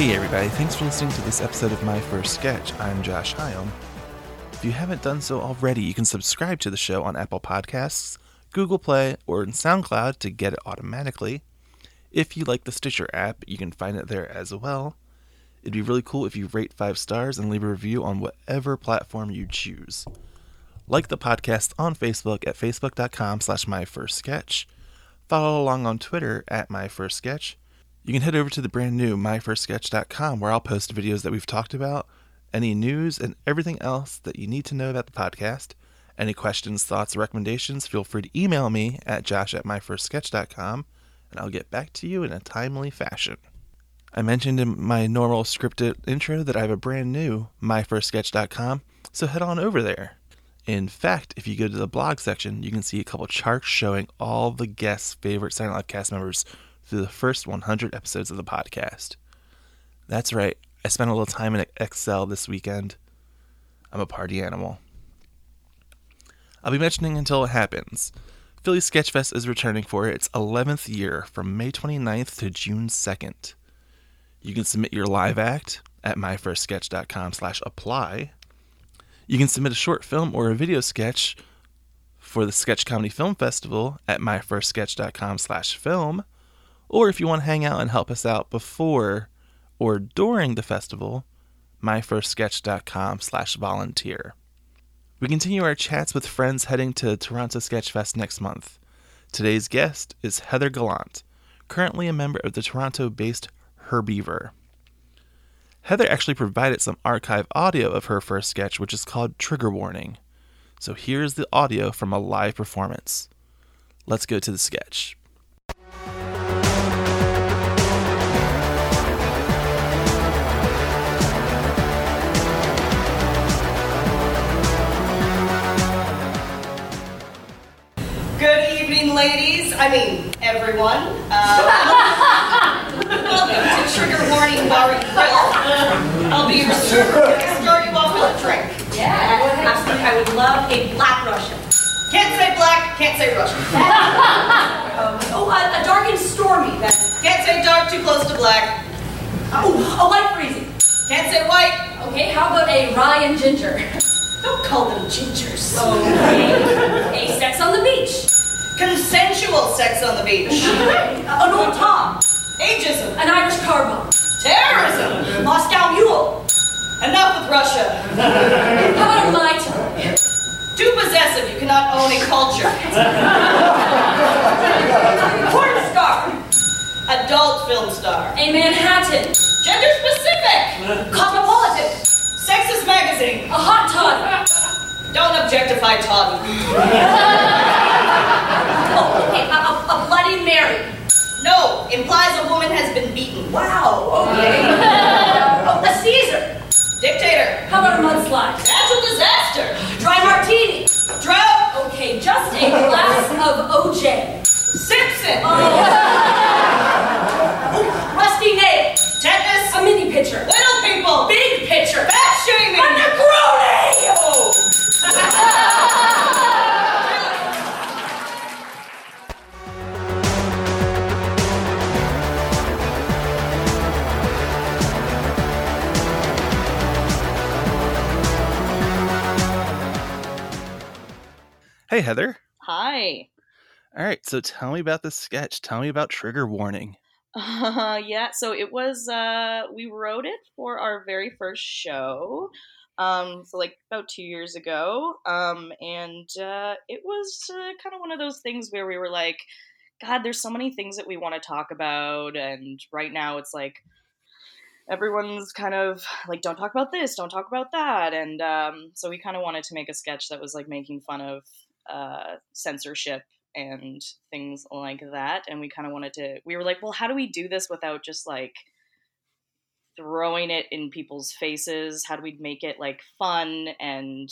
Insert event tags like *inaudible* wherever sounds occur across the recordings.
Hey everybody, thanks for listening to this episode of My First Sketch. I'm Josh Hyam. If you haven't done so already, you can subscribe to the show on Apple Podcasts, Google Play, or in SoundCloud to get it automatically. If you like the Stitcher app, you can find it there as well. It'd be really cool if you rate five stars and leave a review on whatever platform you choose. Like the podcast on Facebook at facebook.com slash myfirstsketch. Follow along on Twitter at myfirstsketch. You can head over to the brand new myfirstsketch.com where I'll post videos that we've talked about, any news, and everything else that you need to know about the podcast. Any questions, thoughts, recommendations, feel free to email me at josh at myfirstsketch.com and I'll get back to you in a timely fashion. I mentioned in my normal scripted intro that I have a brand new myfirstsketch.com, so head on over there. In fact, if you go to the blog section, you can see a couple charts showing all the guests' favorite Silent Live cast members through the first 100 episodes of the podcast. That's right, I spent a little time in Excel this weekend. I'm a party animal. I'll be mentioning until it happens. Philly Sketchfest is returning for its 11th year from May 29th to June 2nd. You can submit your live act at myfirstsketch.com slash apply. You can submit a short film or a video sketch for the Sketch Comedy Film Festival at myfirstsketch.com slash film. Or if you want to hang out and help us out before or during the festival, myfirstsketch.com slash volunteer. We continue our chats with friends heading to Toronto Sketchfest next month. Today's guest is Heather Gallant, currently a member of the Toronto based Her Beaver. Heather actually provided some archive audio of her first sketch, which is called Trigger Warning. So here's the audio from a live performance. Let's go to the sketch. Good evening, ladies. I mean, everyone. Uh, welcome to Trigger Warning Bar and Grill. I'll be your server. I start you off with a drink? Yeah, absolutely. I would love a black Russian. Can't say black, can't say Russian. *laughs* Oh, a, a dark and stormy. Then. Can't say dark, too close to black. Oh, a light freezing. Can't say white. Okay, how about a rye and ginger? *laughs* Don't call them gingers. Oh, okay. a sex on the beach. Consensual sex on the beach. *laughs* An old Tom. Ageism. An Irish car bomb. Terrorism. Moscow Mule. Enough with Russia. How about a Mai Tai? Too possessive, you cannot own a culture. *laughs* Porn star. Adult film star. A Manhattan. Gender specific. Cosmopolitan. Sexist magazine. A hot tub. *laughs* Don't objectify Todd. Oh, *laughs* okay, a, a, a Bloody Mary. No, implies a woman has been beaten. Wow, okay. *laughs* oh, a Caesar. Dictator. How about a mudslide? Natural disaster. Dry martini. Drought. Okay, just a glass of OJ. Simpson. Oh. Rusty nail. Tetanus. A mini. Little people. Big pitcher. Fat shaming. A Negroni. Oh. Hey, Heather. Hi. All right, so tell me about this sketch. Tell me about Trigger Warning. *laughs* Uh, yeah, so it was, uh, we wrote it for our very first show. Um, so like about two years ago. Um, and, uh, it was uh, kind of one of those things where we were like, God, there's so many things that we want to talk about. And right now it's like, everyone's kind of like, don't talk about this, don't talk about that. And, um, so we kind of wanted to make a sketch that was like making fun of, uh, censorship and things like that. And we kind of wanted to, we were like, well, how do we do this without just like throwing it in people's faces? How do we make it like fun? And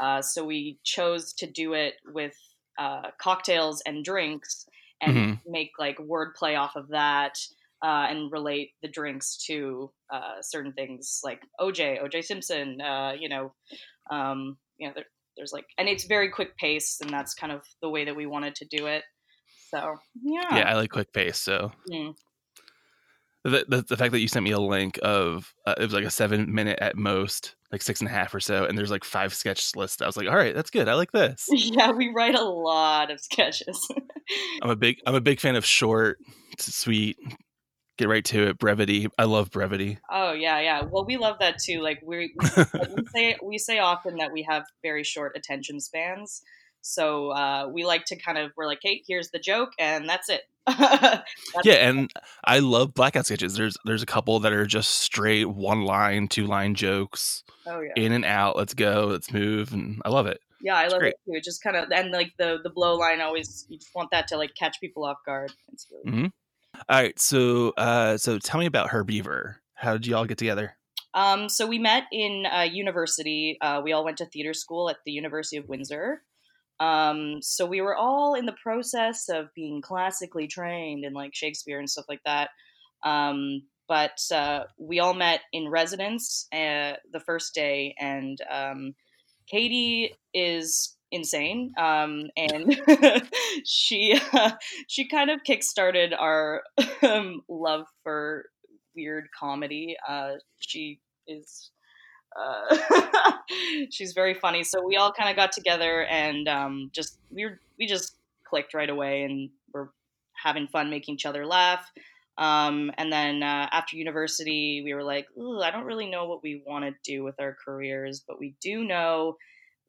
uh, so we chose to do it with uh, cocktails and drinks and Mhm. make like wordplay off of that. Uh, and relate the drinks to uh, certain things like OJ, OJ Simpson, uh, you know, um, you know, there, there's like, and it's very quick pace, and that's kind of the way that we wanted to do it. So yeah, Yeah, I like quick pace, so Mm. the, the, the fact that you sent me a link of uh, it was like a seven minute at most, like six and a half or so, and there's like five sketch lists. I was like, all right, that's good. I like this. *laughs* Yeah, we write a lot of sketches. *laughs* I'm a big I'm a big fan of short, sweet, get right to it, brevity. I love brevity. oh yeah, yeah. Well, we love that too. Like we *laughs* we, say we say often that we have very short attention spans. So uh, we like to kind of we're like, hey, here's the joke, and that's it. *laughs* That's- yeah, and I love blackout sketches. There's there's a couple that are just straight one line, two line jokes, oh yeah. in and out. Let's go, let's move, and I love it. Yeah, I It's love great. it too. It just kind of and like the the blow line always you just want that to like catch people off guard. It's really All right, so uh, so tell me about Her Beaver. How did you all get together? Um, so we met in uh, university. Uh, we all went to theater school at the University of Windsor. Um, so we were all in the process of being classically trained in like Shakespeare and stuff like that. Um, but uh, we all met in residence uh, the first day, and um, Katie is insane, um, and *laughs* she *laughs* she kind of kickstarted our um, love for weird comedy. Uh, she is uh, *laughs* she's very funny. So we all kind of got together and um, just we were, we just clicked right away and we're having fun making each other laugh. Um, and then uh, after university, we were like, Ooh, I don't really know what we want to do with our careers, but we do know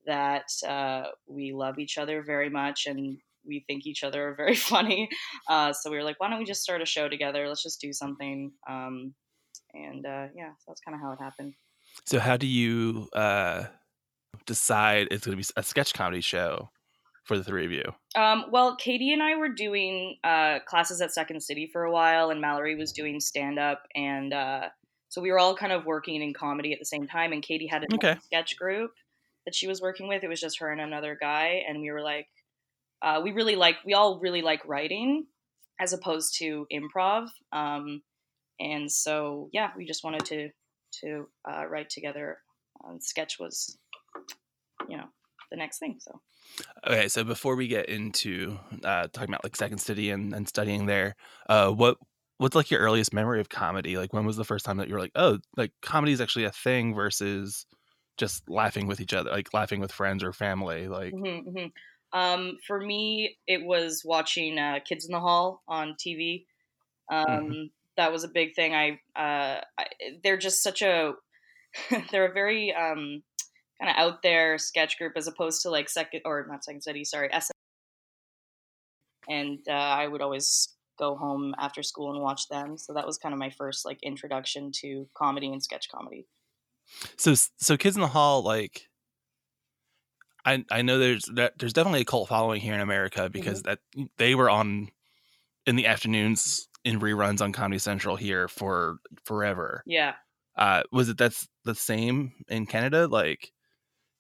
that uh, we love each other very much and we think each other are very *laughs* funny. Uh, so we were like, why don't we just start a show together? Let's just do something. Um, and uh, yeah, so that's kind of how it happened. So how do you uh, decide it's going to be a sketch comedy show for the three of you? Um, well, Katie and I were doing uh, classes at Second City for a while, and Mallory was doing stand up, and uh, so we were all kind of working in comedy at the same time. And Katie had a Okay. sketch group that she was working with. It was just her and another guy, and we were like, uh, we really like, we all really like writing as opposed to improv. Um, and so, yeah, we just wanted to to uh, write together. Um, sketch was, you know, the next thing. So. Okay, so before we get into uh, talking about like Second City and, and studying there, uh, what what's like your earliest memory of comedy? Like when was the first time that you were like, oh, like comedy is actually a thing versus just laughing with each other, like laughing with friends or family? Like, hmm hmm Um, for me, it was watching uh, Kids in the Hall on TV. Um, That was a big thing. I, uh, I they're just such a *laughs* they're a very um, kind of out there sketch group as opposed to like second or not second city, sorry, S. And uh, I would always go home after school and watch them. So that was kind of my first like introduction to comedy and sketch comedy. So so Kids in the Hall, like. I, I know there's that there's definitely a cult following here in America because that they were on in the afternoons in reruns on Comedy Central here for forever. Yeah. uh was it that's the same in canada like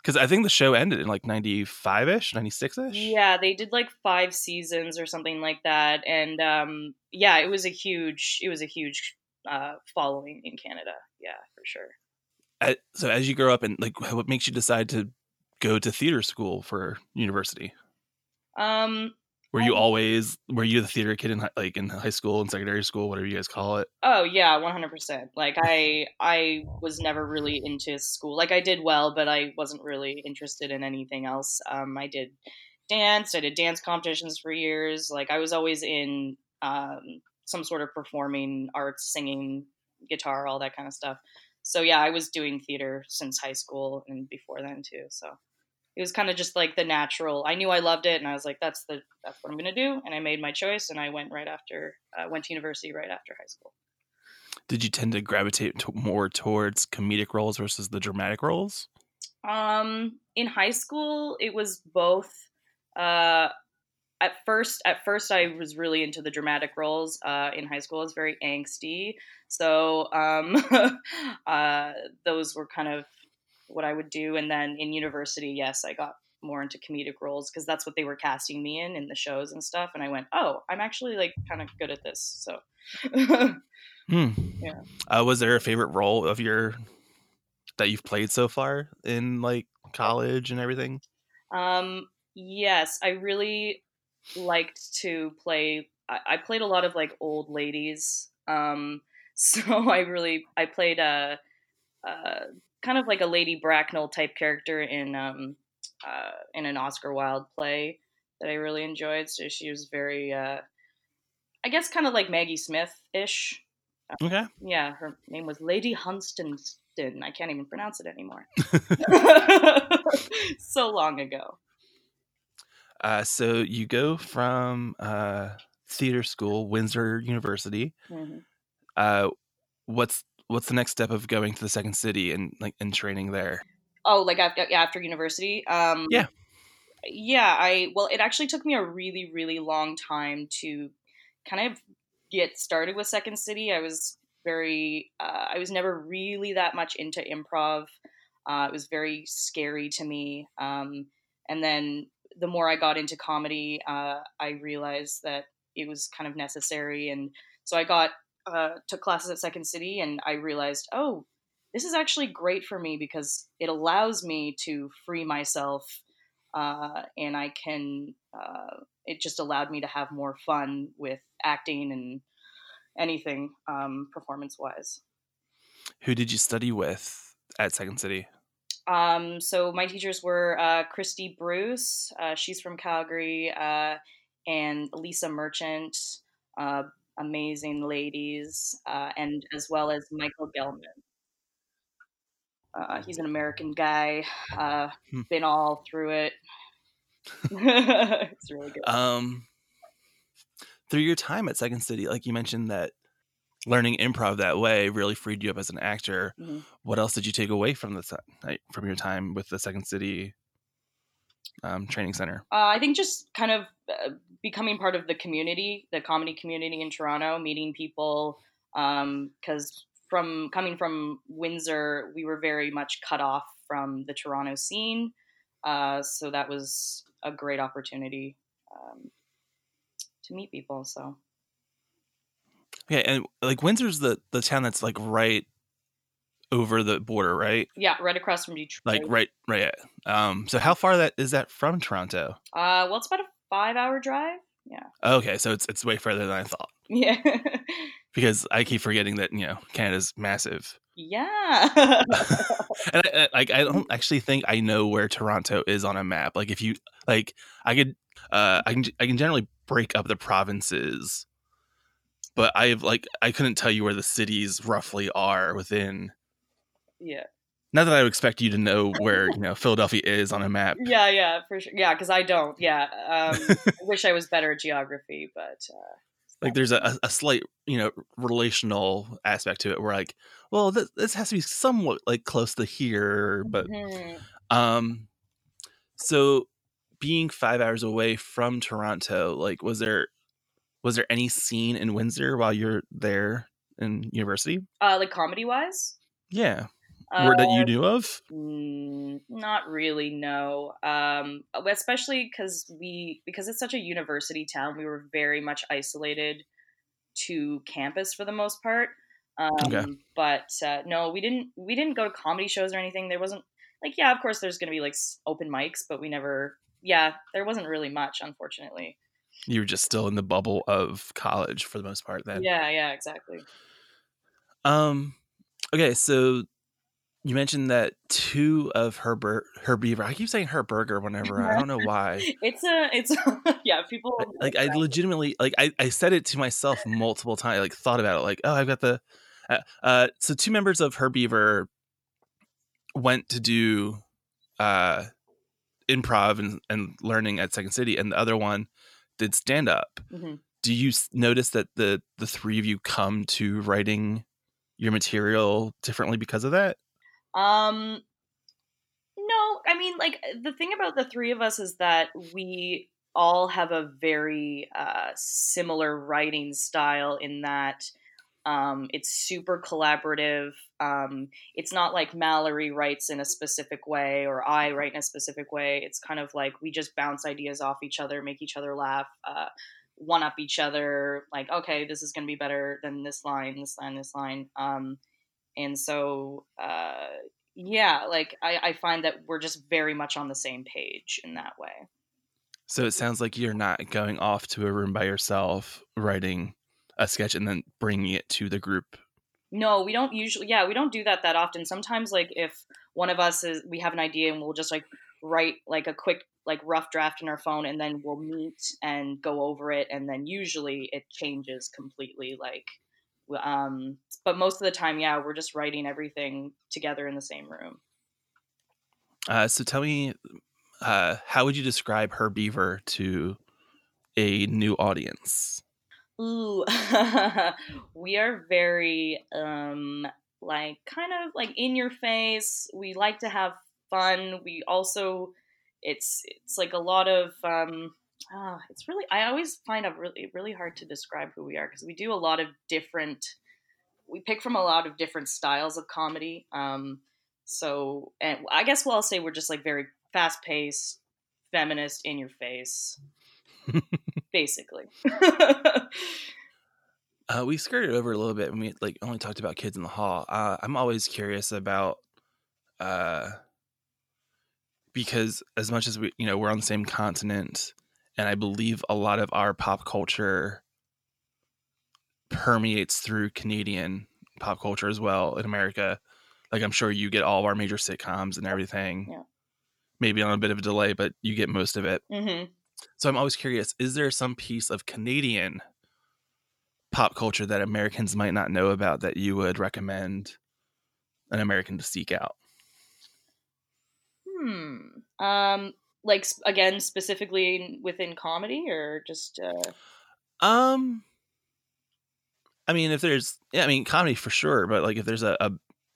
because i think the show ended in like 95ish 96ish Yeah, they did like five seasons or something like that, and um, yeah, it was a huge, it was a huge uh, following in Canada. Yeah, for sure. So as you grow up and like what makes you decide to go to theater school for university Um, were you always were you the theater kid in like in high school and secondary school whatever you guys call it oh yeah, one hundred percent. Like I, I was never really into school. Like I did well, but I wasn't really interested in anything else. Um, I did dance. I did dance competitions for years. Like I was always in um, some sort of performing arts, singing, guitar, all that kind of stuff. So yeah, I was doing theater since high school and before then too. So it was kind of just like the natural. I knew I loved it, and I was like, "That's the that's what I'm gonna do." And I made my choice, and I went right after uh, went to university right after high school. did you tend to gravitate to more towards comedic roles versus the dramatic roles Um, in high school, it was both. Uh, at first, at first, I was really into the dramatic roles. Uh, in high school, I was very angsty, so um, *laughs* uh, those were kind of what I would do. And then in university, yes, I got more into comedic roles because that's what they were casting me in in the shows and stuff. And I went, oh, I'm actually like kind of good at this. So. *laughs* hmm. Yeah. uh, was there a favorite role of your that you've played so far in like college and everything Um, yes, I really liked to play. I, I played a lot of like old ladies. Um, *laughs* So I really I played a, a kind of like a Lady Bracknell type character in um, uh, in an Oscar Wilde play that I really enjoyed. So she was very, uh, I guess, kind of like Maggie Smith ish. Okay. Yeah, her name was Lady Hunstanton. I can't even pronounce it anymore. *laughs* *laughs* so long ago. Uh, so you go from uh, theater school, Windsor University. Mhm. Uh, what's what's the next step of going to the second city and like and training there? Oh, like after after university? Um, Yeah. Yeah, I well, it actually took me a really really long time to kind of get started with Second City. I was very uh, I was never really that much into improv. Uh, it was very scary to me. Um, and then the more I got into comedy, uh, I realized that it was kind of necessary. And so I got uh, took classes at Second City, and I realized, oh, this is actually great for me because it allows me to free myself, uh, and I can. Uh, it just allowed me to have more fun with acting and anything um, performance wise. Who did you study with at Second City? Um, so my teachers were uh, Christy Bruce, uh, she's from Calgary, uh, and Lisa Merchant, uh, amazing ladies, uh, and as well as Michael Gellman. Uh, he's an American guy, uh, Hmm. been all through it. *laughs* it's really good. Um, through your time at Second City, like you mentioned that learning improv that way really freed you up as an actor. Mhm. What else did you take away from the like, from your time with the Second City um, training center? Uh, I think just kind of uh, becoming part of the community, the comedy community in Toronto, meeting people. Because from coming from Windsor, we were very much cut off from the Toronto scene. Uh, so that was a great opportunity um, to meet people. So Okay, and like Windsor's the the town that's like right over the border, right? yeah, right across from Detroit. Like right, right. Um, so how far that is that from Toronto? Uh, well, it's about a five-hour drive. Yeah. Okay, so it's it's way further than I thought Yeah, *laughs* *laughs* because I keep forgetting that you know Canada's massive. yeah. *laughs* and I, I- like I don't actually think I know where Toronto is on a map. Like if you like, I could, uh, I can I can generally break up the provinces, but I've like I couldn't tell you where the cities roughly are within. yeah. Not that I would expect you to know where *laughs* you know Philadelphia is on a map. Yeah, yeah, for sure. Yeah, because I don't. Yeah, um, I *laughs* wish I was better at geography, but uh, Like there's a, a slight you know relational aspect to it where like, well, this, this has to be somewhat like close to here, but mhm. Um, so being five hours away from Toronto, like, was there was there any scene in Windsor while you're there in university? uh, like comedy wise, Yeah, uh, that you knew of? mm, not really. No, um, especially because we because it's such a university town, we were very much isolated to campus for the most part. Um, Okay. But uh, no, we didn't. We didn't go to comedy shows or anything. There wasn't like yeah, of course, there's going to be like open mics, but we never. Yeah, there wasn't really much, unfortunately. You were just still in the bubble of college for the most part. Then, Yeah, yeah, exactly. Um, okay, so you mentioned that two of her bur- her beaver. I keep saying her burger whenever I don't know why. *laughs* It's a, it's *laughs* yeah. People I- like I legitimately like I, I said it to myself multiple times. Like thought about it. Like oh, I've got the. Uh, uh, so two members of her beaver went to do uh improv and, and learning at Second City, and the other one did stand up. Mhm. Do you notice that the the three of you come to writing your material differently because of that? Um, no, I mean, like the thing about the three of us is that we all have a very uh, similar writing style in that um, it's super collaborative. Um, it's not like Mallory writes in a specific way or I write in a specific way. It's kind of like we just bounce ideas off each other, make each other laugh, uh, one up each other. Like, okay, this is going to be better than this line, this line, this line. Um, and so uh, yeah like I, I find that we're just very much on the same page in that way So it sounds like you're not going off to a room by yourself writing a sketch and then bringing it to the group No, we don't usually. Yeah, we don't do that that often. Sometimes, like if one of us is, we have an idea and we'll just like write like a quick like rough draft in our phone, and then we'll meet and go over it, and then usually it changes completely. Like, um, but most of the time, yeah, we're just writing everything together in the same room. Uh, so tell me, uh, how would you describe her beaver to a new audience? Ooh, *laughs* we are very um like kind of like in your face. We like to have fun. We also it's it's like a lot of um ah, it's really I always find it really really hard to describe who we are because we do a lot of different we pick from a lot of different styles of comedy. Um so and I guess what I'll say we're just like very fast paced, feminist, in your face. *laughs* basically. *laughs* uh, we skirted over a little bit when we like only talked about kids in the hall. Uh, I'm always curious about uh, because as much as we, you know, we're on the same continent, and I believe a lot of our pop culture permeates through Canadian pop culture as well in America. Like I'm sure you get all of our major sitcoms and everything. Yeah. Maybe on a bit of a delay, but you get most of it. hmm So I'm always curious: is there some piece of Canadian pop culture that Americans might not know about that you would recommend an American to seek out? Hmm. Um. Like again, specifically within comedy, or just uh, Um, I mean, if there's, yeah, I mean, comedy for sure, but like if there's a a,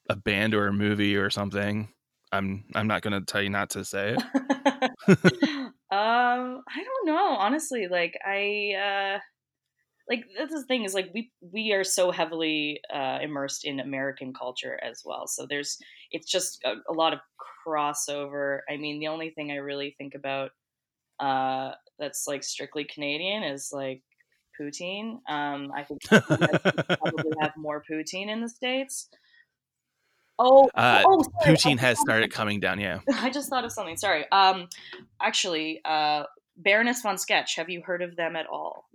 a band or a movie or something, I'm I'm not gonna tell you not to say it. *laughs* *laughs* *laughs* um. I don't know. Honestly, like I uh, like that's the thing is like we we are so heavily uh, immersed in American culture as well. So there's it's just a, a lot of crossover. I mean, the only thing I really think about uh, that's like strictly Canadian is like poutine. Um, I think *laughs* probably have more poutine in the states. Oh, uh, oh, sorry. poutine has started coming down. Yeah. *laughs* I just thought of something. Sorry. Um, actually, uh, Baroness von Sketch. Have you heard of them at all?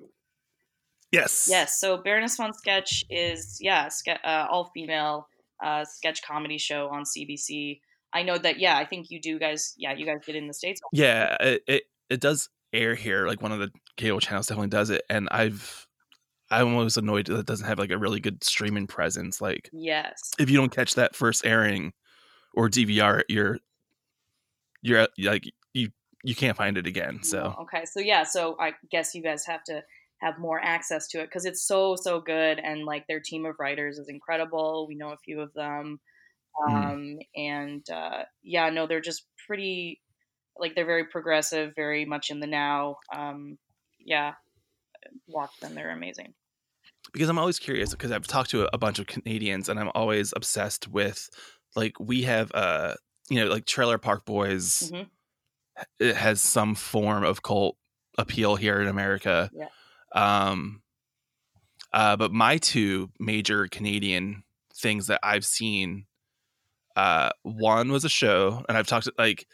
Yes. Yes. So Baroness von Sketch is yeah, ske- uh, all female uh, sketch comedy show on CBC. I know that. Yeah, I think you do guys. Yeah, you guys get in the states. Yeah. It, it it does air here. Like one of the cable channels definitely does it, and I've I'm always annoyed that it doesn't have like a really good streaming presence. Like Yes. if you don't catch that first airing or DVR, you're you're like you you can't find it again. So okay. So yeah. So I guess you guys have to have more access to it because it's so so good and like their team of writers is incredible. We know a few of them, Mhm. um, and uh, yeah, no, they're just pretty like they're very progressive, very much in the now. Um, yeah, watch them; they're amazing. Because I'm always curious because I've talked to a, a bunch of Canadians and I'm always obsessed with like we have uh you know like Trailer Park Boys Mhm. it has some form of cult appeal here in America. Yeah. Um uh but my two major Canadian things that I've seen uh one was a show and I've talked to like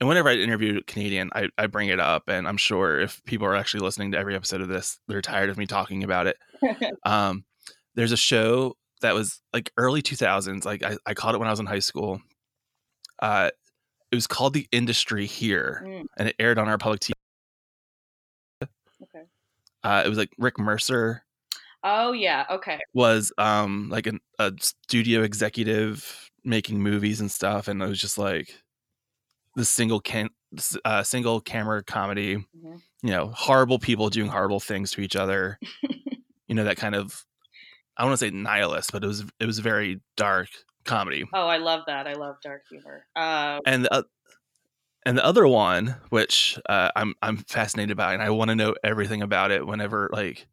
and whenever I interview a Canadian, I, I bring it up, and I'm sure if people are actually listening to every episode of this, they're tired of me talking about it *laughs* um there's a show that was like early 2000s like I, I caught it when i was in high school uh it was called the industry here Mm. and it aired on our public tv Okay. uh it was like rick mercer Oh yeah. Okay. was um like an, a studio executive making movies and stuff and I was just like the single can uh, single camera comedy Mhm. you know horrible people doing horrible things to each other *laughs* you know that kind of i want to say nihilist but it was it was very dark comedy Oh, I love that. I love dark humor. Uh, and the, oth- and the other one which uh, i'm i'm fascinated by and i want to know everything about it whenever like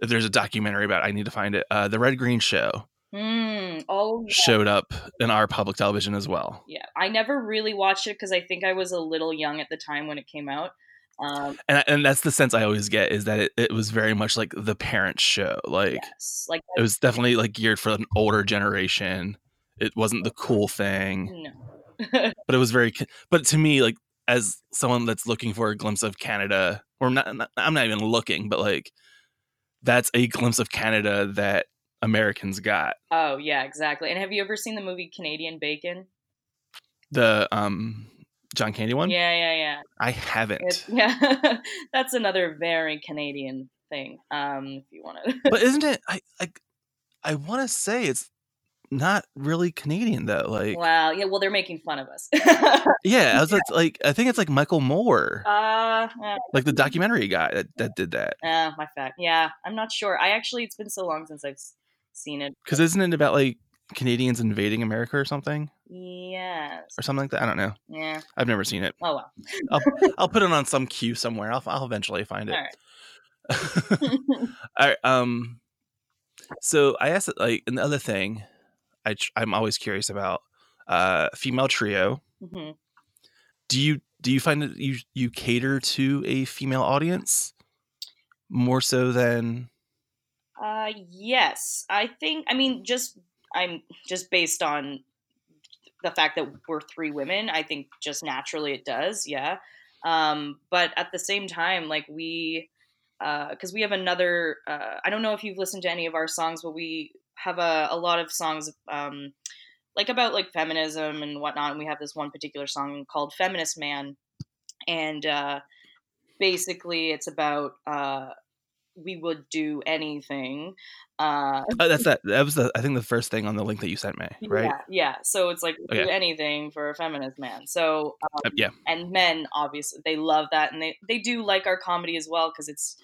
if there's a documentary about it, i need to find it uh, the red green show hmm. Oh yeah. showed up in our public television as well yeah. I never really watched it because I think I was a little young at the time when it came out. Um, and and that's the sense I always get is that it, it was very much like the parent show. Like yes. Like it was definitely like geared for an older generation. It wasn't the cool thing, no. *laughs* but it was very. But to me, like as someone that's looking for a glimpse of Canada, or not, not I'm not even looking, but like that's a glimpse of Canada that Americans got. Oh yeah, exactly. And have you ever seen the movie Canadian Bacon? The um John Candy one? Yeah, yeah, yeah. I haven't. It- *laughs* yeah, that's another very Canadian thing. Um, if you want to. *laughs* but isn't it I I, I want to say it's not really Canadian though. Like Wow. Yeah. Well, they're making fun of us. *laughs* yeah, I was like, like I think it's like Michael Moore, uh, eh, like the documentary guy that, that did that. eh, my fact. Yeah, I'm not sure. I actually, it's been so long since I've seen it. Because isn't it about like Canadians invading America or something Yes. or something like that? I don't know. Yeah. I've never seen it. Oh well. I'll *laughs* I'll put it on some queue somewhere. I'll I'll eventually find it. All right. All right. *laughs* Um. So I asked, like, another thing, I tr- I'm always curious about, uh, female trio. hmm Do you do you find that you you cater to a female audience more so than Uh, yes, I think. I mean, just I'm just based on the fact that we're three women. I think just naturally it does, yeah. Um, but at the same time, like we, uh, because we have another. Uh, I don't know if you've listened to any of our songs, but we have a, a lot of songs. Um, like about like feminism and whatnot. And we have this one particular song called "Feminist Man," and uh, basically it's about uh, we would do anything. Uh, *laughs* Oh, that's that. That was the I think the first thing on the link that you sent me, right? Yeah, yeah. So it's like do anything for a feminist man. So um, Uh, yeah. and men obviously they love that and they they do like our comedy as well because it's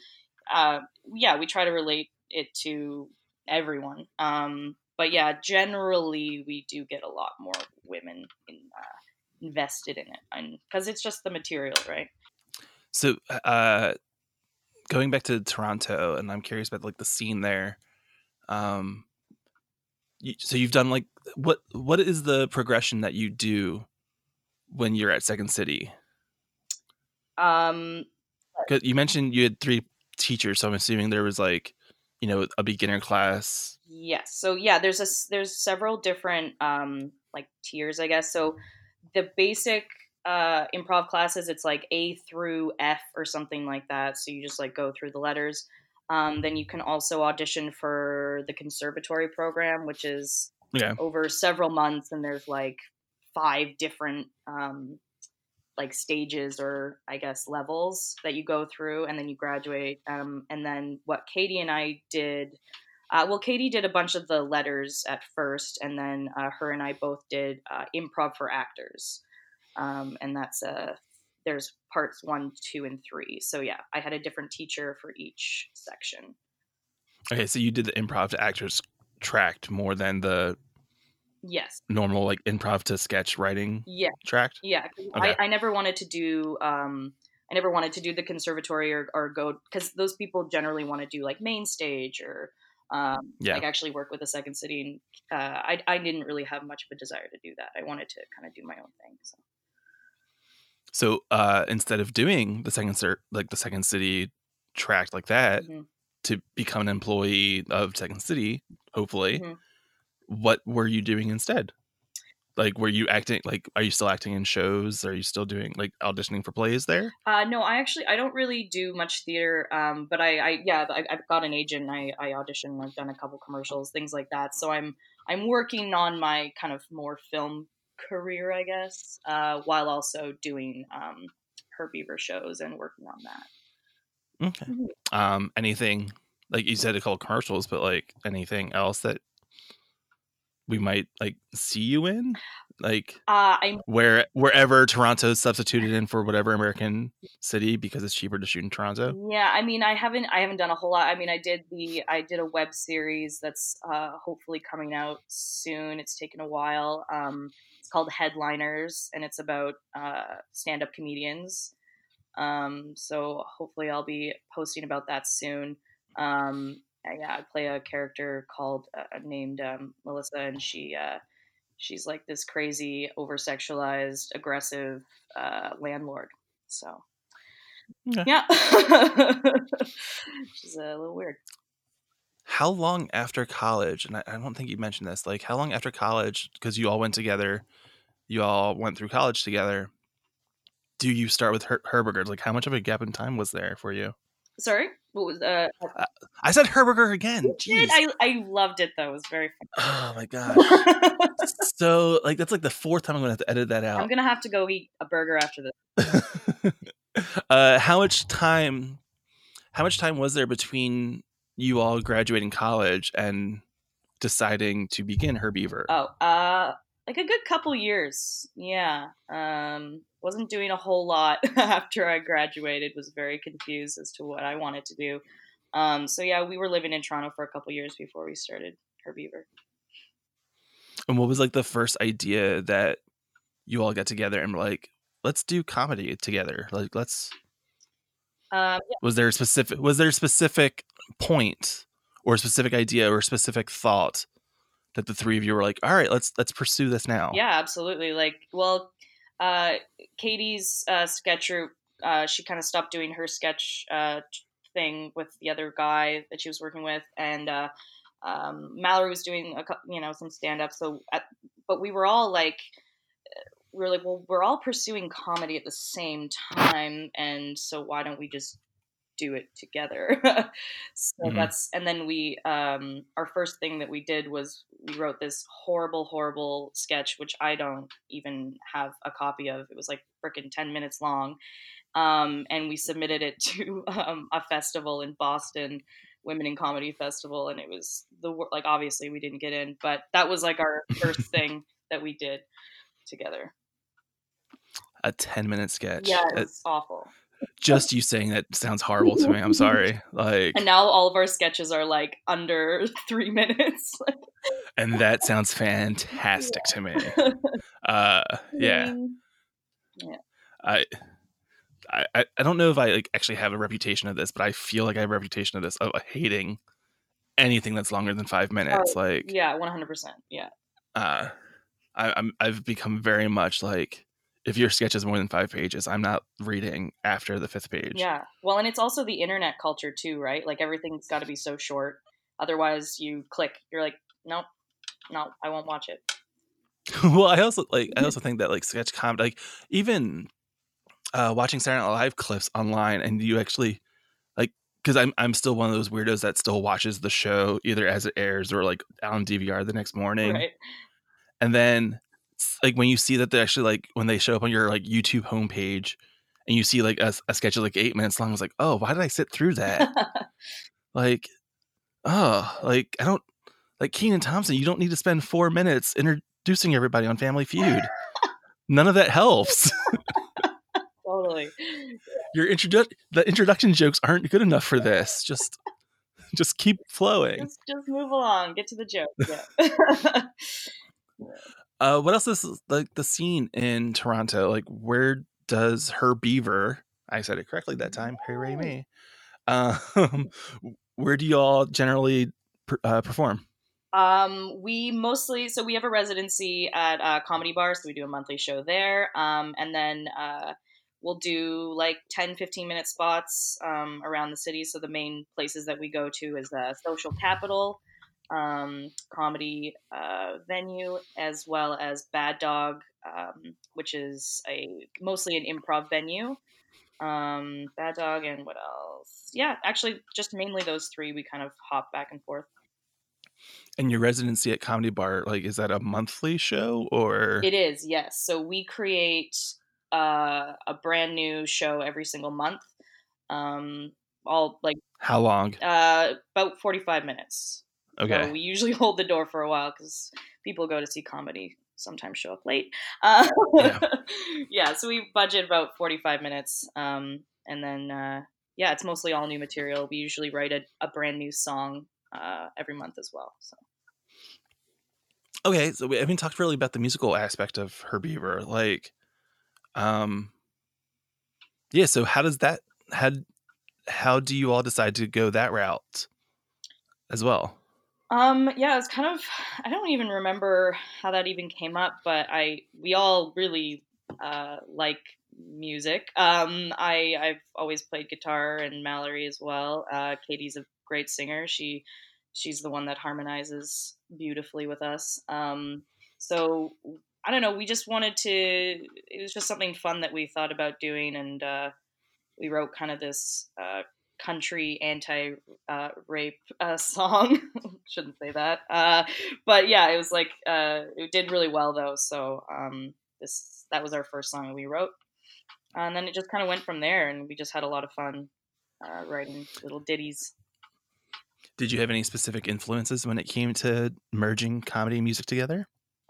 uh yeah we try to relate it to everyone. Um, but yeah, generally we do get a lot more women in, uh, invested in it, and because it's just the material, right? So, uh, going back to Toronto, and I'm curious about like the scene there. Um, you, so you've done like what? What is the progression that you do when you're at Second City? Um, 'Cause you mentioned you had three teachers, so I'm assuming there was like, you know, a beginner class. Yes. So yeah, there's a there's several different um like tiers, I guess. So the basic uh improv classes, it's like A through F or something like that. So you just like go through the letters. Um, then you can also audition for the conservatory program, which is Yeah. over several months, and there's like five different um, like stages or I guess levels that you go through, and then you graduate. Um, and then what Katie and I did, uh, well, Katie did a bunch of the letters at first, and then uh, her and I both did uh, improv for actors, um, and that's a there's parts one, two, and three. So yeah, I had a different teacher for each section. Okay, so you did the improv to actors tracked more than the Yes. normal like improv to sketch writing Yeah. tracked. yeah Okay. I, I never wanted to do um I never wanted to do the conservatory or, or go because those people generally want to do like main stage or um Yeah. like actually work with the second city and uh I, I didn't really have much of a desire to do that I wanted to kind of do my own thing so So uh, instead of doing the second cert, like the second city tracked like that Mhm. to become an employee of Second City, hopefully, Mhm. what were you doing instead? Like, were you acting? Like, are you still acting in shows? Are you still doing like auditioning for plays there? uh no I actually I don't really do much theater um but I, I yeah I, I've got an agent I I audition I've done a couple commercials things like that so I'm I'm working on my kind of more film career, I guess, uh, while also doing um, her Beaver shows and working on that. Okay. Mhm. Um, anything like you said, a couple commercials, but like anything else that we might like see you in, like Uh, I'm where wherever Toronto's substituted in for whatever American city because it's cheaper to shoot in Toronto. yeah. I mean, I haven't I haven't done a whole lot. I mean, I did the I did a web series that's uh, hopefully coming out soon. It's taken a while. Um, it's called Headliners, and it's about uh, stand up comedians. Um, so hopefully, I'll be posting about that soon. Um, yeah, I play a character called uh, named um, Melissa, and she uh, she's like this crazy, over sexualized, aggressive uh, landlord. So Okay. yeah, *laughs* she's a little weird. How long after college? And I, I don't think you mentioned this. Like, how long after college? Because you all went together, you all went through college together. Do you start with her- Herberger's? Like, how much of a gap in time was there for you? Sorry. What was uh I said Herberger again. Jeez. I, I loved it though. It was very oh my gosh. *laughs* so like that's like the fourth time I'm gonna have to edit that out. I'm gonna have to go eat a burger after this. *laughs* uh, how much time? How much time was there between you all graduating college and deciding to begin Her Beaver? Oh, uh, like a good couple years. Yeah. Um, wasn't doing a whole lot *laughs* after I graduated. Was very confused as to what I wanted to do. Um, so yeah, we were living in Toronto for a couple years before we started Her Beaver. And what was like the first idea that you all got together and were like, let's do comedy together? Like, let's. Um, yeah, Was there a specific? Was there a specific point or a specific idea or a specific thought that the three of you were like, all right, let's let's pursue this now? yeah, absolutely. Like, well, uh, Katie's uh, sketch group, uh, she kind of stopped doing her sketch uh, thing with the other guy that she was working with, and uh, um, Mallory was doing a, you know some stand up. So, at, but we were all like, we were like, well, we're all pursuing comedy at the same time, and so why don't we just do it together? *laughs* so Mhm. that's and then we um, our first thing that we did was we wrote this horrible, horrible sketch, which I don't even have a copy of. It was like freaking ten minutes long, um, and we submitted it *laughs* to um, a festival in Boston. Women in Comedy Festival, and it was the like obviously we didn't get in, but that was like our first *laughs* thing that we did together. A ten minute sketch. Yeah, it's awful. Just you saying that sounds horrible to me. I'm sorry. *laughs* Like, And now all of our sketches are like under *laughs* three minutes. and that *laughs* sounds fantastic to me. Uh, yeah. I, I, I- I don't know if I like actually have a reputation of this, but I feel like I have a reputation of this of hating anything that's longer than five minutes. like, Yeah, one hundred percent. Yeah. uh, I, I'm I've become very much like if your sketch is more than five pages, I'm not reading after the fifth page. Yeah. Well, and it's also the internet culture too, right? Like everything's got to be so short. Otherwise, you click. You're like, nope, no, I won't watch it. *laughs* well, I also like I also think that like sketch comedy, like even uh, watching Saturday Night Live clips online, and you actually like because I'm I'm still one of those weirdos that still watches the show either as it airs or like on DVR the next morning, Right. and then like when you see that they actually like when they show up on your like YouTube homepage. And you see like a, a sketch of like eight minutes long. I was like, oh, why did I sit through that? *laughs* like, oh, like I don't like Kenan Thompson. You don't need to spend four minutes introducing everybody on Family Feud. *laughs* None of that helps. *laughs* totally. Your introdu- the introduction jokes aren't good enough for this. Just, just keep flowing. Just, just move along. Get to the joke. Yeah. Uh, what else is like the scene in Toronto? Like, where does her beaver? I said it correctly that time. Hooray me! *laughs* Um, where do y'all generally uh, perform? Um, we mostly so we have a residency at a comedy bar, so we do a monthly show there. Um, and then uh, we'll do like 10, 15 minute spots um, around the city. So the main places that we go to is the Social Capital um, comedy uh, venue, as well as Bad Dog, um, which is a mostly an improv venue. Um, Bad Dog and what else? Yeah, actually, just mainly those three. We kind of hop back and forth. And your residency at Comedy Bar, like, is that a monthly show or? It is, yes. So we create uh, a brand new show every single month. Um, all like How long? uh, about forty-five minutes. Okay. So we usually *laughs* hold the door for a while because people go to see comedy, sometimes show up late. Uh, Yeah. *laughs* yeah. So we budget about forty-five minutes, um, and then uh, yeah, it's mostly all new material. We usually write a, a brand new song uh, every month as well. So. okay so we haven't talked really about the musical aspect of her beaver like um yeah so how does that how how do you all decide to go that route as well Um, yeah, it's kind of *sighs* I don't even remember how that even came up, but I we all really uh, like music. Um, I I've always played guitar and Mallory as well. Uh, Katie's a great singer. She she's the one that harmonizes beautifully with us. Um, so I don't know. We just wanted to. It was just something fun that we thought about doing, and uh, we wrote kind of this uh, country anti uh, rape uh, *laughs* song. Shouldn't say that. Uh, but yeah, it was like uh, it did really well though. So um, this that was our first song we wrote, and then it just kind of went from there, and we just had a lot of fun uh, writing little ditties. Did you have any specific influences when it came to merging comedy and music together?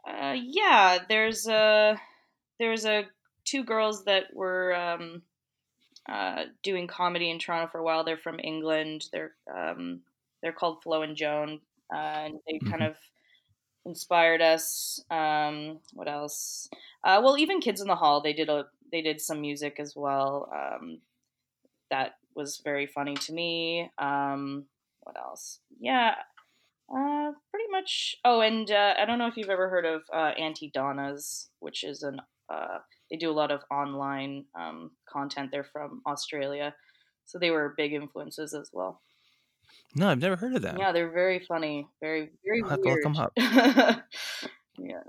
Uh, yeah, there's a there's a two girls that were um, uh, doing comedy in Toronto for a while. They're from England. They're um, they're called Flo and Joan, uh, and they Mhm. kind of inspired us. Um, what else? Uh, well, even Kids in the Hall, they did a they did some music as well. Um, that was very funny to me. Um, what else? Yeah, uh, pretty much. Oh, and uh, I don't know if you've ever heard of uh, Aunty Donna's, which is an uh, they do a lot of online um, content. They're from Australia, so they were big influences as well. No, I've never heard of them. Yeah, they're very funny, very very I'll have to look weird. 'em up. *laughs* yeah.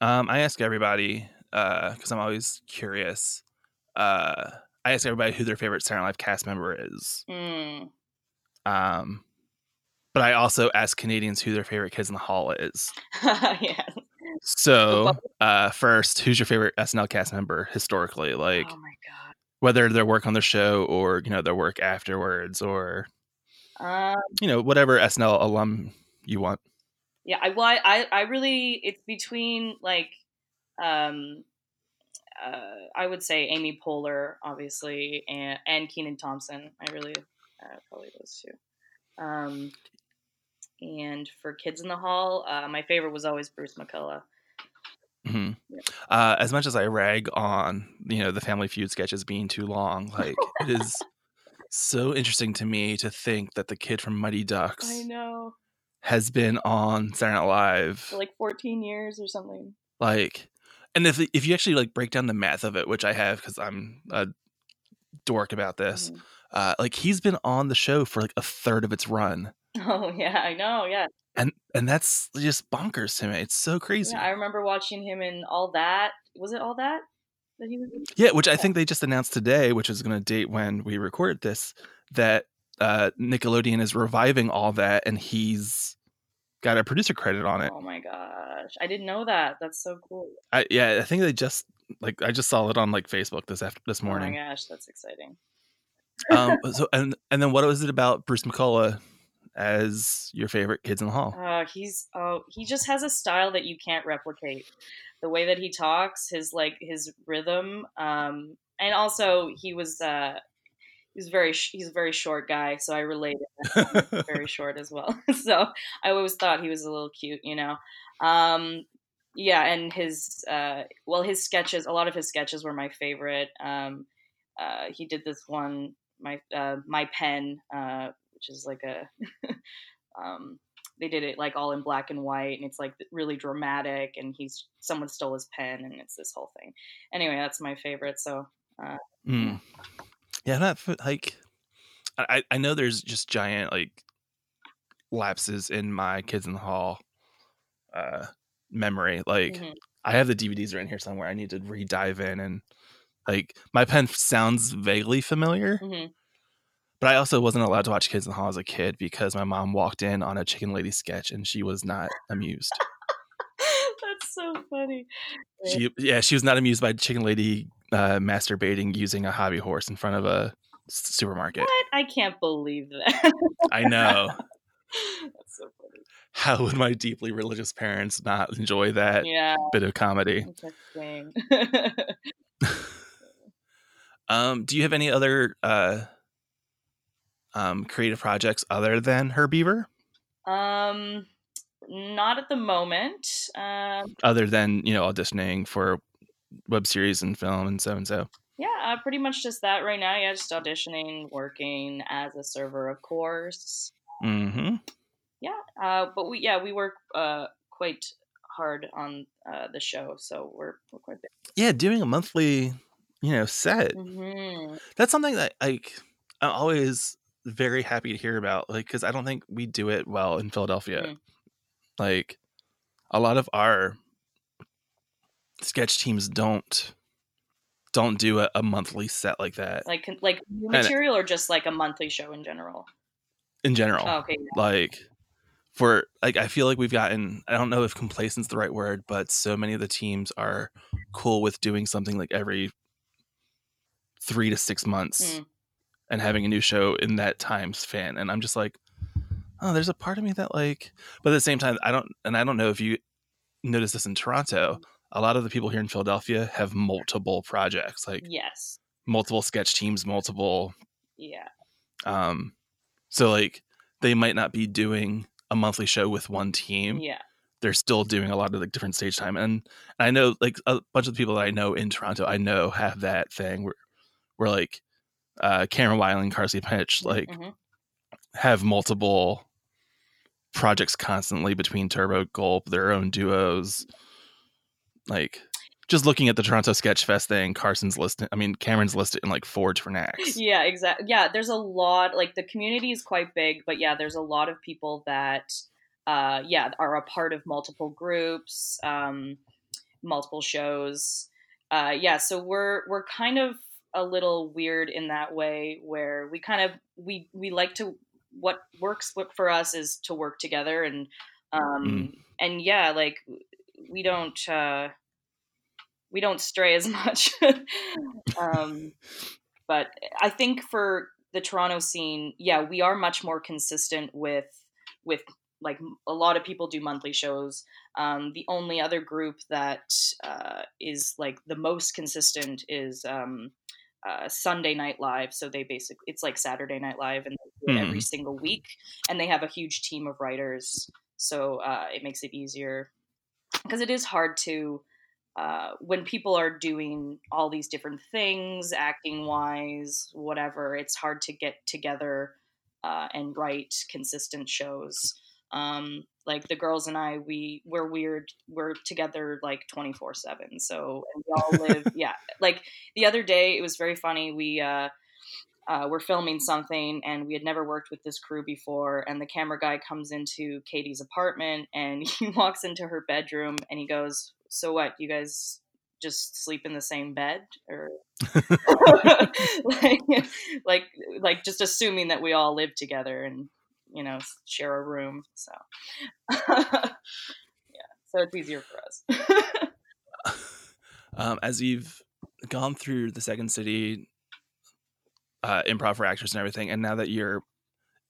Um, I ask everybody because I'm always curious. Uh, I ask everybody who their favorite Saturday Night Live cast member is. Mm. Um, but I also ask Canadians who their favorite Kids in the Hall is. *laughs* yeah. So, uh, first, who's your favorite SNL cast member historically? Like, oh my god. whether their work on the show or you know their work afterwards, or Um, you know whatever SNL alum you want. Yeah, I well, I, I really it's between like um uh I would say Amy Poehler obviously and and Kenan Thompson. I really uh, probably those two. Um and for Kids in the Hall, uh, my favorite was always Bruce McCulloch. Hmm Yeah. Uh, as much as I rag on you know the Family Feud sketches being too long, like *laughs* it is so interesting to me to think that the kid from Mighty Ducks I know. has been on Saturday Night Live, For like 14 years or something. like, and if if you actually like break down the math of it, which I have because I'm a dork about this, Mhm. uh, like he's been on the show for like a third of its run. Oh yeah, I know. Yeah. and and that's just bonkers to me. It's so crazy. yeah, I remember watching him in All That. Was it All That? That he was in? Yeah, which I think they just announced today, which is going to date when we record this, that uh, Nickelodeon is reviving all that, and he's got a producer credit on it. Oh my gosh, I didn't know that. That's so cool. I, yeah, I think they just like I just saw it on like Facebook this after this morning. Oh my gosh, that's exciting. um, *laughs* so and and then what was it about Bruce McCulloch as your favorite Kids in the Hall? Uh, he's oh, he just has a style that you can't replicate. The way that he talks, his like his rhythm, um, and also he was uh, he was very sh- he's a very short guy, so I related. very *laughs* short as well. *laughs* so I always thought he was a little cute, you know. Um, yeah, and his uh, well, his sketches, a lot of his sketches were my favorite. Um, uh, he did this one, my uh, my pen, uh, which is like a. *laughs* um, they did it like all in black and white, and it's like really dramatic. And he's someone stole his pen, and it's this whole thing. Anyway, that's my favorite. So uh, Mm. Yeah, not like I I know there's just giant like lapses in my Kids in the Hall uh memory. Like mhm. I have the DVDs right in here somewhere. I need to re-dive in and like my pen sounds vaguely familiar, Mhm. But I also wasn't allowed to watch Kids in the Hall as a kid because my mom walked in on a Chicken Lady sketch and she was not amused. *laughs* that's so funny. She yeah, she was not amused by Chicken Lady uh, masturbating using a hobby horse in front of a supermarket. What? I can't believe that. I know. *laughs* That's so funny. How would my deeply religious parents not enjoy that Yeah, bit of comedy? shame. *laughs* Um, do you have any other uh, um, creative projects other than Her Beaver? um, not at the moment. Um, Other than you know auditioning for web series and film and so and so. yeah, uh, pretty much just that right now. Yeah, just auditioning, working as a server, of course. Mm-hmm. Yeah, uh, but we yeah we work uh, quite hard on uh, the show, so we're we're quite big. Yeah, doing a monthly you know set. hmm That's something that like I'm always very happy to hear about. Like because I don't think we do it well in Philadelphia. Mhm. Like a lot of our sketch teams don't don't do a, a monthly set like that Like like new And- material or just like a monthly show in general? in general. Oh, okay. Like for like I feel like we've gotten I don't know if complacent's the right word, but so many of the teams are cool with doing something like every three to six months Mm. And having a new show in that time span. And I'm just like, oh, there's a part of me that like but at the same time I don't and I don't know if you notice this in Toronto. A lot of the people here in Philadelphia have multiple projects, like Yes. multiple sketch teams, multiple Yeah. um so like they might not be doing a monthly show with one team Yeah. they're still doing a lot of like different stage time and i know like a bunch of the people that i know in toronto i know have that thing where where like uh cameron and carsey pitch like Mhm. have multiple projects constantly between turbo gulp their own duos like just looking at the toronto sketch fest thing carson's listed i mean cameron's listed in like four different acts *laughs* Yeah, exactly. Yeah, there's a lot. Like the community is quite big, but yeah, there's a lot of people that, uh, yeah, are a part of multiple groups, um, multiple shows. Uh, yeah, so we're we're kind of a little weird in that way, where we kind of we we like to what works for us is to work together and um and yeah, like we don't uh, we don't stray as *laughs* much. um, but I think for the Toronto scene, yeah, we are much more consistent with with like a lot of people do monthly shows. Um, the only other group that uh, is like the most consistent is um, uh, Sunday Night Live. So they basically it's like Saturday Night Live, and they do it every single week, and they have a huge team of writers. So uh, it makes it easier because it is hard to uh, when people are doing all these different things, acting wise, whatever, it's hard to get together uh, and write consistent shows. Um, like the girls and I, we we're weird. We're together like twenty four seven. So and we all live. *laughs* yeah, like the other day, it was very funny. We uh, uh, we're filming something and we had never worked with this crew before and the camera guy comes into katie's apartment and *laughs* he walks into her bedroom and he goes so what you guys just sleep in the same bed or *laughs* like, like like just assuming that we all live together and you know share a room so. *laughs* Yeah so it's easier for us. *laughs* Um, as you've gone through the second city uh, improv for actors and everything, and now that you're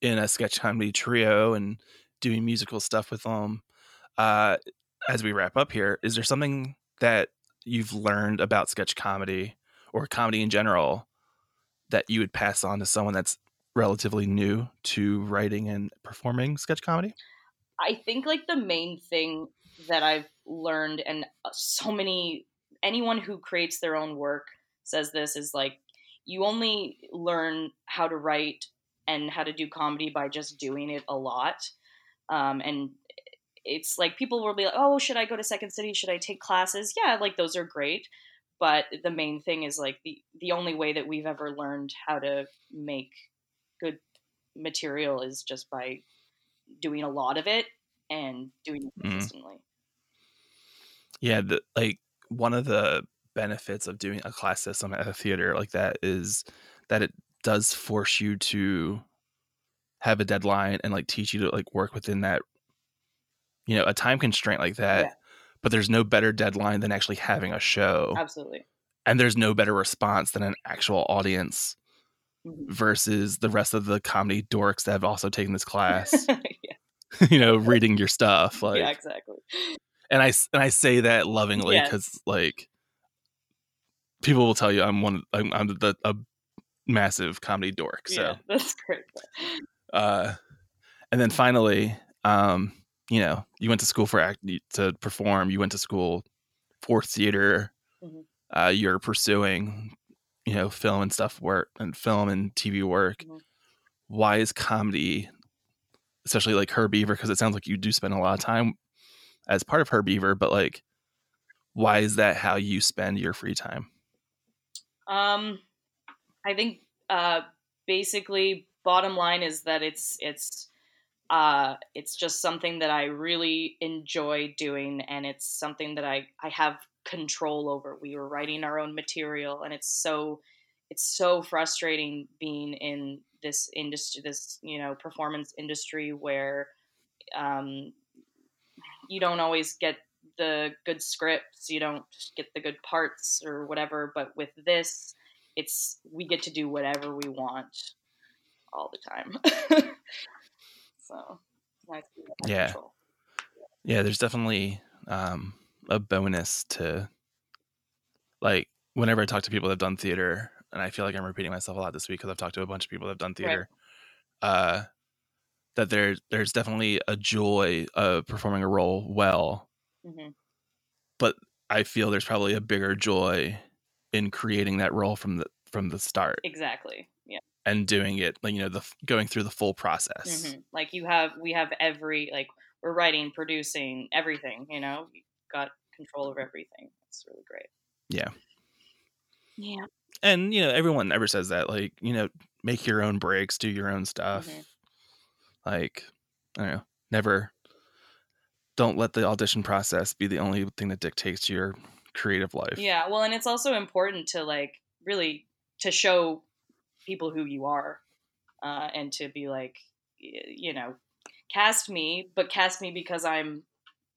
in a sketch comedy trio and doing musical stuff with them, uh, as we wrap up here, is there something that you've learned about sketch comedy or comedy in general that you would pass on to someone that's relatively new to writing and performing sketch comedy? I think like the main thing that I've learned, and uh, so many anyone who creates their own work says this is like you only learn how to write and how to do comedy by just doing it a lot. Um, and it's like people will be like, "Oh, should I go to Second City? Should I take classes?" Yeah, like those are great, but the main thing is like the the only way that we've ever learned how to make good material is just by doing a lot of it and doing it Mhm. consistently. Yeah, the, like one of the benefits of doing a class system at a theater like that is that it does force you to have a deadline and like teach you to like work within that you know a time constraint like that Yeah. but there's no better deadline than actually having a show Absolutely. and there's no better response than an actual audience Mhm. versus the rest of the comedy dorks that have also taken this *laughs* class yeah, *laughs* you know reading your stuff like yeah, exactly. and I and I say that lovingly Yes. because like people will tell you I'm one I'm, I'm the a massive comedy dork. So Yeah, that's great. uh, and then finally, um, you know, you went to school for act to perform. You went to school for theater. Mhm. Uh, you're pursuing, you know, film and stuff work and film and TV work. Mhm. Why is comedy, especially like Her Beaver, because it sounds like you do spend a lot of time as part of Her Beaver, but like, why is that how you spend your free time? Um, I think uh, basically, bottom line is that it's it's uh, it's just something that I really enjoy doing, and it's something that I I have control over. We were writing our own material, and it's so it's so frustrating being in this industry, this you know performance industry where um, you don't always get the good scripts, you don't get the good parts or whatever. But with this, it's we get to do whatever we want all the time. *laughs* so nice Yeah. control. Yeah, there's definitely um, a bonus to like whenever I talk to people that have done theater, and I feel like I'm repeating myself a lot this week because I've talked to a bunch of people that have done theater. Uh, that there there's definitely a joy of performing a role well. hmm I feel there's probably a bigger joy in creating that role from the from the start Exactly. Yeah. and doing it like you know the going through the full process. hmm Like you have, we have every like we're writing, producing, everything. You know, got control of everything. It's really great. Yeah. Yeah. And you know everyone ever says that like you know make your own breaks, do your own stuff. Mhm. Like I don't know, never don't let the audition process be the only thing that dictates your creative life. Yeah. Well, and it's also important to like really to show people who you are, uh, and to be like, you know, cast me, but cast me because I'm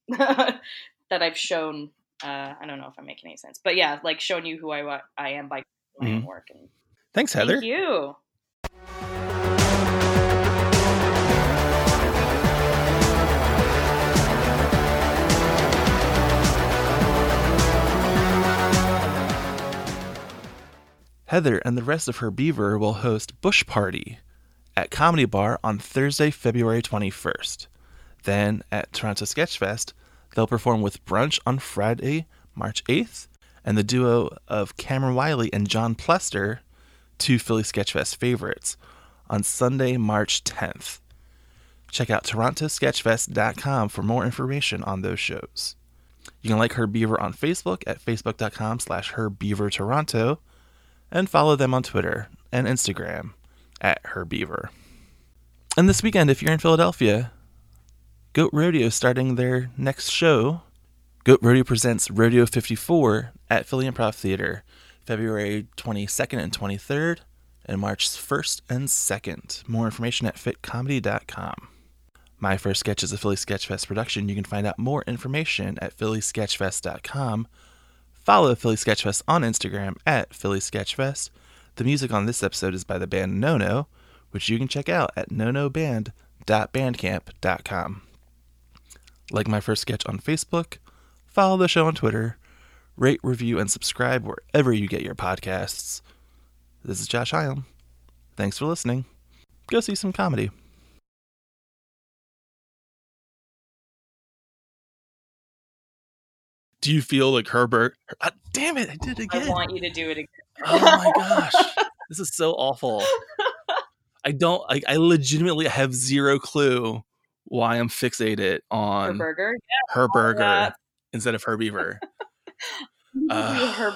*laughs* *laughs* that I've shown. Uh, I don't know if I'm making any sense, but yeah, like showing you who I I am by my own Mhm. work. And Thanks, Heather. Thank you. Heather and the rest of her beaver will host Bush Party at Comedy Bar on Thursday, February 21st. Then at Toronto Sketchfest, they'll perform with Brunch on Friday, March 8th, and the duo of Cameron Wiley and John Plester, two Philly Sketchfest favorites, on Sunday, March 10th. Check out torontosketchfest.com for more information on those shows. You can like Her Beaver on Facebook at facebook.com slash herbeavertoronto and follow them on Twitter and Instagram at herbeaver. And this weekend, if you're in Philadelphia, Goat Rodeo starting their next show. Goat Rodeo presents Rodeo 54 at Philly Improv Theater, February 22nd and 23rd, and March 1st and 2nd. More information at phitcomedy.com. My First Sketch is a Philly Sketchfest production. You can find out more information at phillysketchfest.com. Follow Philly Sketchfest on Instagram at Philly Sketchfest. The music on this episode is by the band Nono, which you can check out at nonoband.bandcamp.com. Like my first sketch on Facebook, follow the show on Twitter, rate, review, and subscribe wherever you get your podcasts. This is Josh Hyam. Thanks for listening. Go see some comedy. Do you feel like Herbert? Ah, damn it! I did it again. I want you to do it again. Oh my gosh. this is so awful. *laughs* I don't I, I legitimately have zero clue why I'm fixated on burger. her burger that. instead of her beaver. *laughs* Uh,